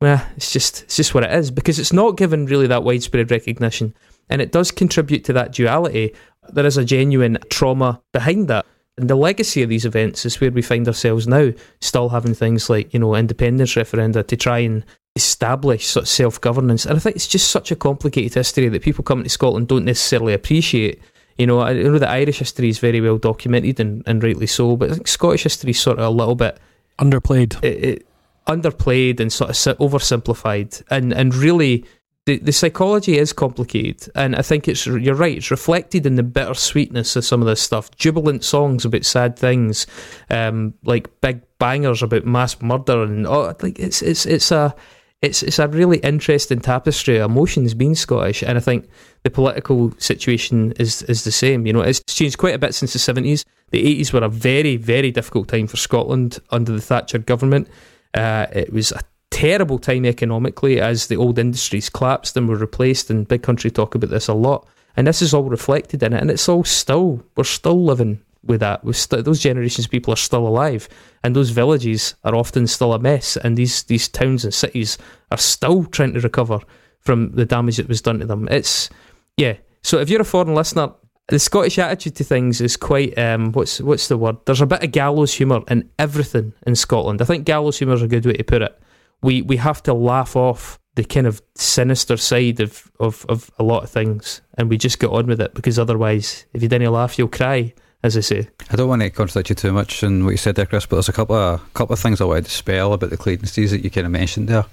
well, it's just it's just what it is because it's not given really that widespread recognition, and it does contribute to that duality. There is a genuine trauma behind that. And the legacy of these events is where we find ourselves now, still having things like, you know, independence referenda to try and establish sort of self governance. And I think it's just such a complicated history that people coming to Scotland don't necessarily appreciate. You know, I know that Irish history is very well documented and, and rightly so, but I think Scottish history is sort of a little bit Underplayed. it, it underplayed and sort of oversimplified and and really the, the psychology is complicated and I think it's you're right it's reflected in the bittersweetness of some of this stuff. Jubilant songs about sad things um, like big bangers about mass murder and oh, like it's it's it's a it's it's a really interesting tapestry of emotions being Scottish and I think the political situation is is the same. You know it's changed quite a bit since the 70s the 80s were a very very difficult time for Scotland under the Thatcher government. Uh, it was a terrible time economically as the old industries collapsed and were replaced. And Big Country talk about this a lot. And this is all reflected in it. And it's all still, we're still living with that. St- those generations of people are still alive. And those villages are often still a mess. And these, these towns and cities are still trying to recover from the damage that was done to them. It's, yeah. So if you're a foreign listener, the Scottish attitude to things is quite um, what's what's the word? There's a bit of gallows humour in everything in Scotland. I think gallows humour is a good way to put it. We we have to laugh off the kind of sinister side of, of, of a lot of things, and we just get on with it because otherwise, if you didn't laugh, you'll cry, as I say. I don't want to contradict you too much in what you said there, Chris, but there's a couple of couple of things I wanted to spell about the Clearances that you kind of mentioned there.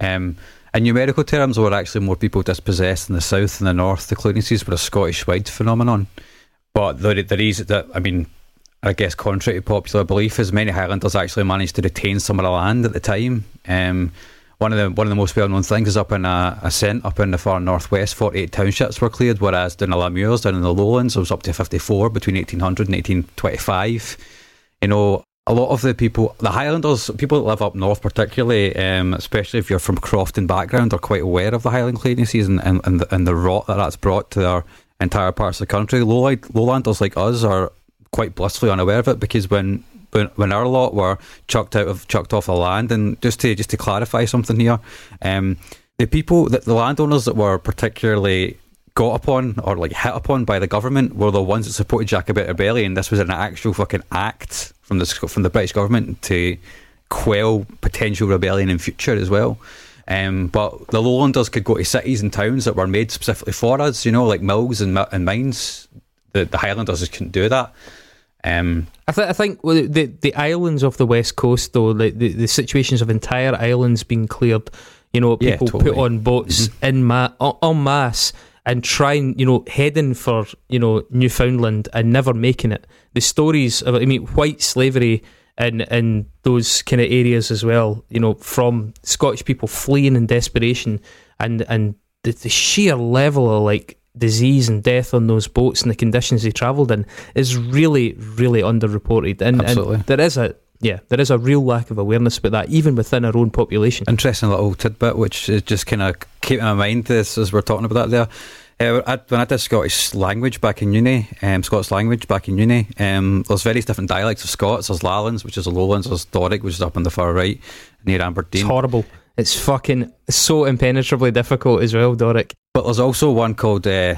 Um, in numerical terms, there were actually more people dispossessed in the south than the north. The Clearances were a Scottish-wide phenomenon, but the the reason that I mean, I guess contrary to popular belief, is many Highlanders actually managed to retain some of the land at the time. Um, one of the one of the most well known things is up in a Assynt up in the far northwest. Forty eight townships were cleared, whereas down the Lammermuirs, down in the lowlands, it was up to fifty four between eighteen hundred and eighteen twenty five. You know, a lot of the people, the Highlanders, people that live up north, particularly, um, especially if you're from crofting background, are quite aware of the Highland Clearances and, and, and, the, and the rot that that's brought to their entire parts of the country. Lowland, lowlanders like us are quite blissfully unaware of it because when when, when our lot were chucked out of chucked off the land, and just to just to clarify something here, um, the people that the landowners that were particularly got upon or like hit upon by the government were the ones that supported Jacobite rebellion. This was an actual fucking act from the from the British government to quell potential rebellion in future as well. Um, but the lowlanders could go to cities and towns that were made specifically for us, you know, like mills and, and mines. The, the Highlanders just couldn't do that. Um, I, th- I think well, the the islands of the west coast, though, the, the, the situations of entire islands being cleared, you know, Yeah, people totally. put on boats in ma- en en masse and trying, you know, heading for you know Newfoundland and never making it. The stories of, I mean, white slavery in in those kind of areas as well. You know, from Scottish people fleeing in desperation, and and the, the sheer level of like disease and death on those boats and the conditions they travelled in is really, really underreported. And, Absolutely. and there is a yeah, there is a real lack of awareness about that, even within our own population. interesting little tidbit, which is just kind of keeping in my mind this as we're talking about that there. Uh, I, when I did Scottish language back in uni, um, Scots language back in uni, um, there's various different dialects of Scots. There's Lowlands, which is the lowlands. There's Doric, which is up on the far right near Aberdeen. It's horrible. It's fucking so impenetrably difficult as well, Doric. But there's also one called uh,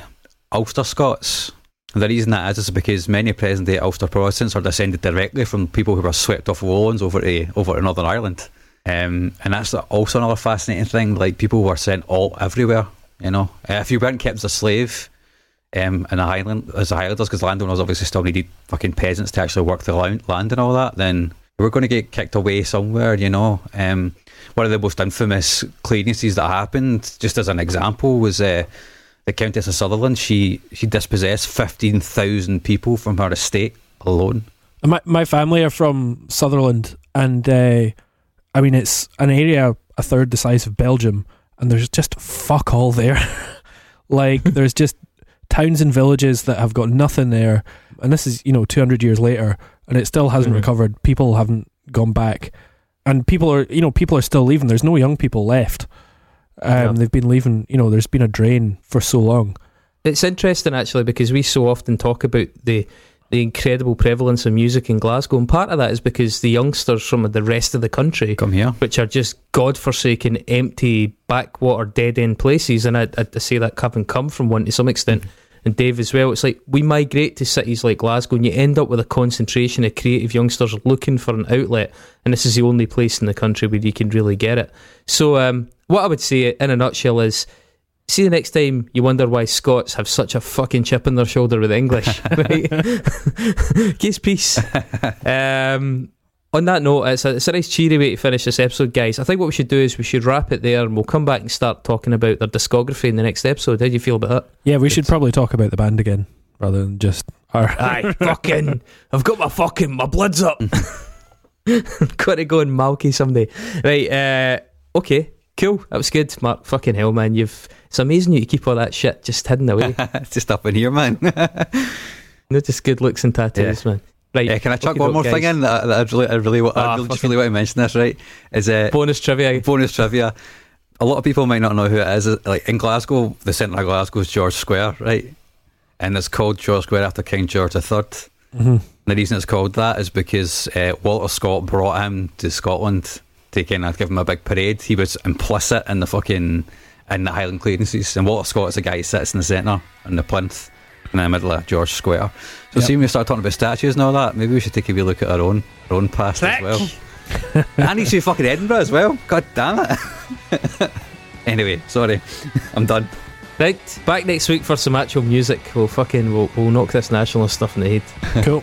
Ulster Scots. And the reason that is is because many present day Ulster Protestants are descended directly from people who were swept off lowlands over to over to Northern Ireland. Um, and that's also another fascinating thing. Like people were sent all everywhere. You know, uh, if you weren't kept as a slave um, in a Highland as a Highlanders, because landowners obviously still needed fucking peasants to actually work the land, and all that, then were going to get kicked away somewhere. You know, um, one of the most infamous clearances that happened, just as an example, was uh, the Countess of Sutherland. She she dispossessed fifteen thousand people from her estate alone. My my family are from Sutherland, and uh, I mean it's an area a third the size of Belgium, and there's just fuck all there. like there's just towns and villages that have got nothing there, and this is you know 200 years later, and it still hasn't Mhm. recovered. People haven't gone back, and people are you know people are still leaving. There's no young people left. Um, Yeah. They've been leaving. You know, there's been a drain for so long. It's interesting actually because we so often talk about the the incredible prevalence of music in Glasgow, and part of that is because the youngsters from the rest of the country, Come here. which are just godforsaken, empty, backwater, dead end places, and I, I, I say that having come from one to some extent, and Dave as well. It's like we migrate to cities like Glasgow, and you end up with a concentration of creative youngsters looking for an outlet, and this is the only place in the country where you can really get it. So, um, what I would say in a nutshell is see the next time you wonder why Scots have such a fucking chip on their shoulder with English, right? Case peace. Um, on that note, it's a, it's a nice cheery way to finish this episode, guys. I think what we should do is we should wrap it there and we'll come back and start talking about their discography in the next episode. How do you feel about that? Yeah, we should probably talk about the band again rather than just our. Aye, fucking, I've got my fucking, my blood's up. got to go and malky someday. Right, uh, okay, cool. That was good, Mark. Fucking hell, man. You've, it's amazing you keep all that shit just hidden away. just up in here, man. Not just good looks and tattoos, man. Right. yeah, can I chuck one more guys. thing in that, that I really, I really, wa- Ah, I really just really want to mention this, right? Is uh, Bonus trivia. bonus trivia. A lot of people might not know who it is. Like in Glasgow, the centre of Glasgow is George Square, right? And it's called George Square after King George III. Mhm. The reason it's called that is because uh, Walter Scott brought him to Scotland to kind of give him a big parade. He was implicit in the fucking in the Highland clearances, and Walter Scott is the guy who sits in the centre in the plinth in the middle of George Square. So, Yep. see when we start talking about statues and all that, maybe we should take a wee look at our own our own past as well. and he's from fucking Edinburgh as well. God damn it. anyway, sorry, I'm done. Right, back next week for some actual music. We'll fucking we'll, we'll knock this nationalist stuff in the head. cool.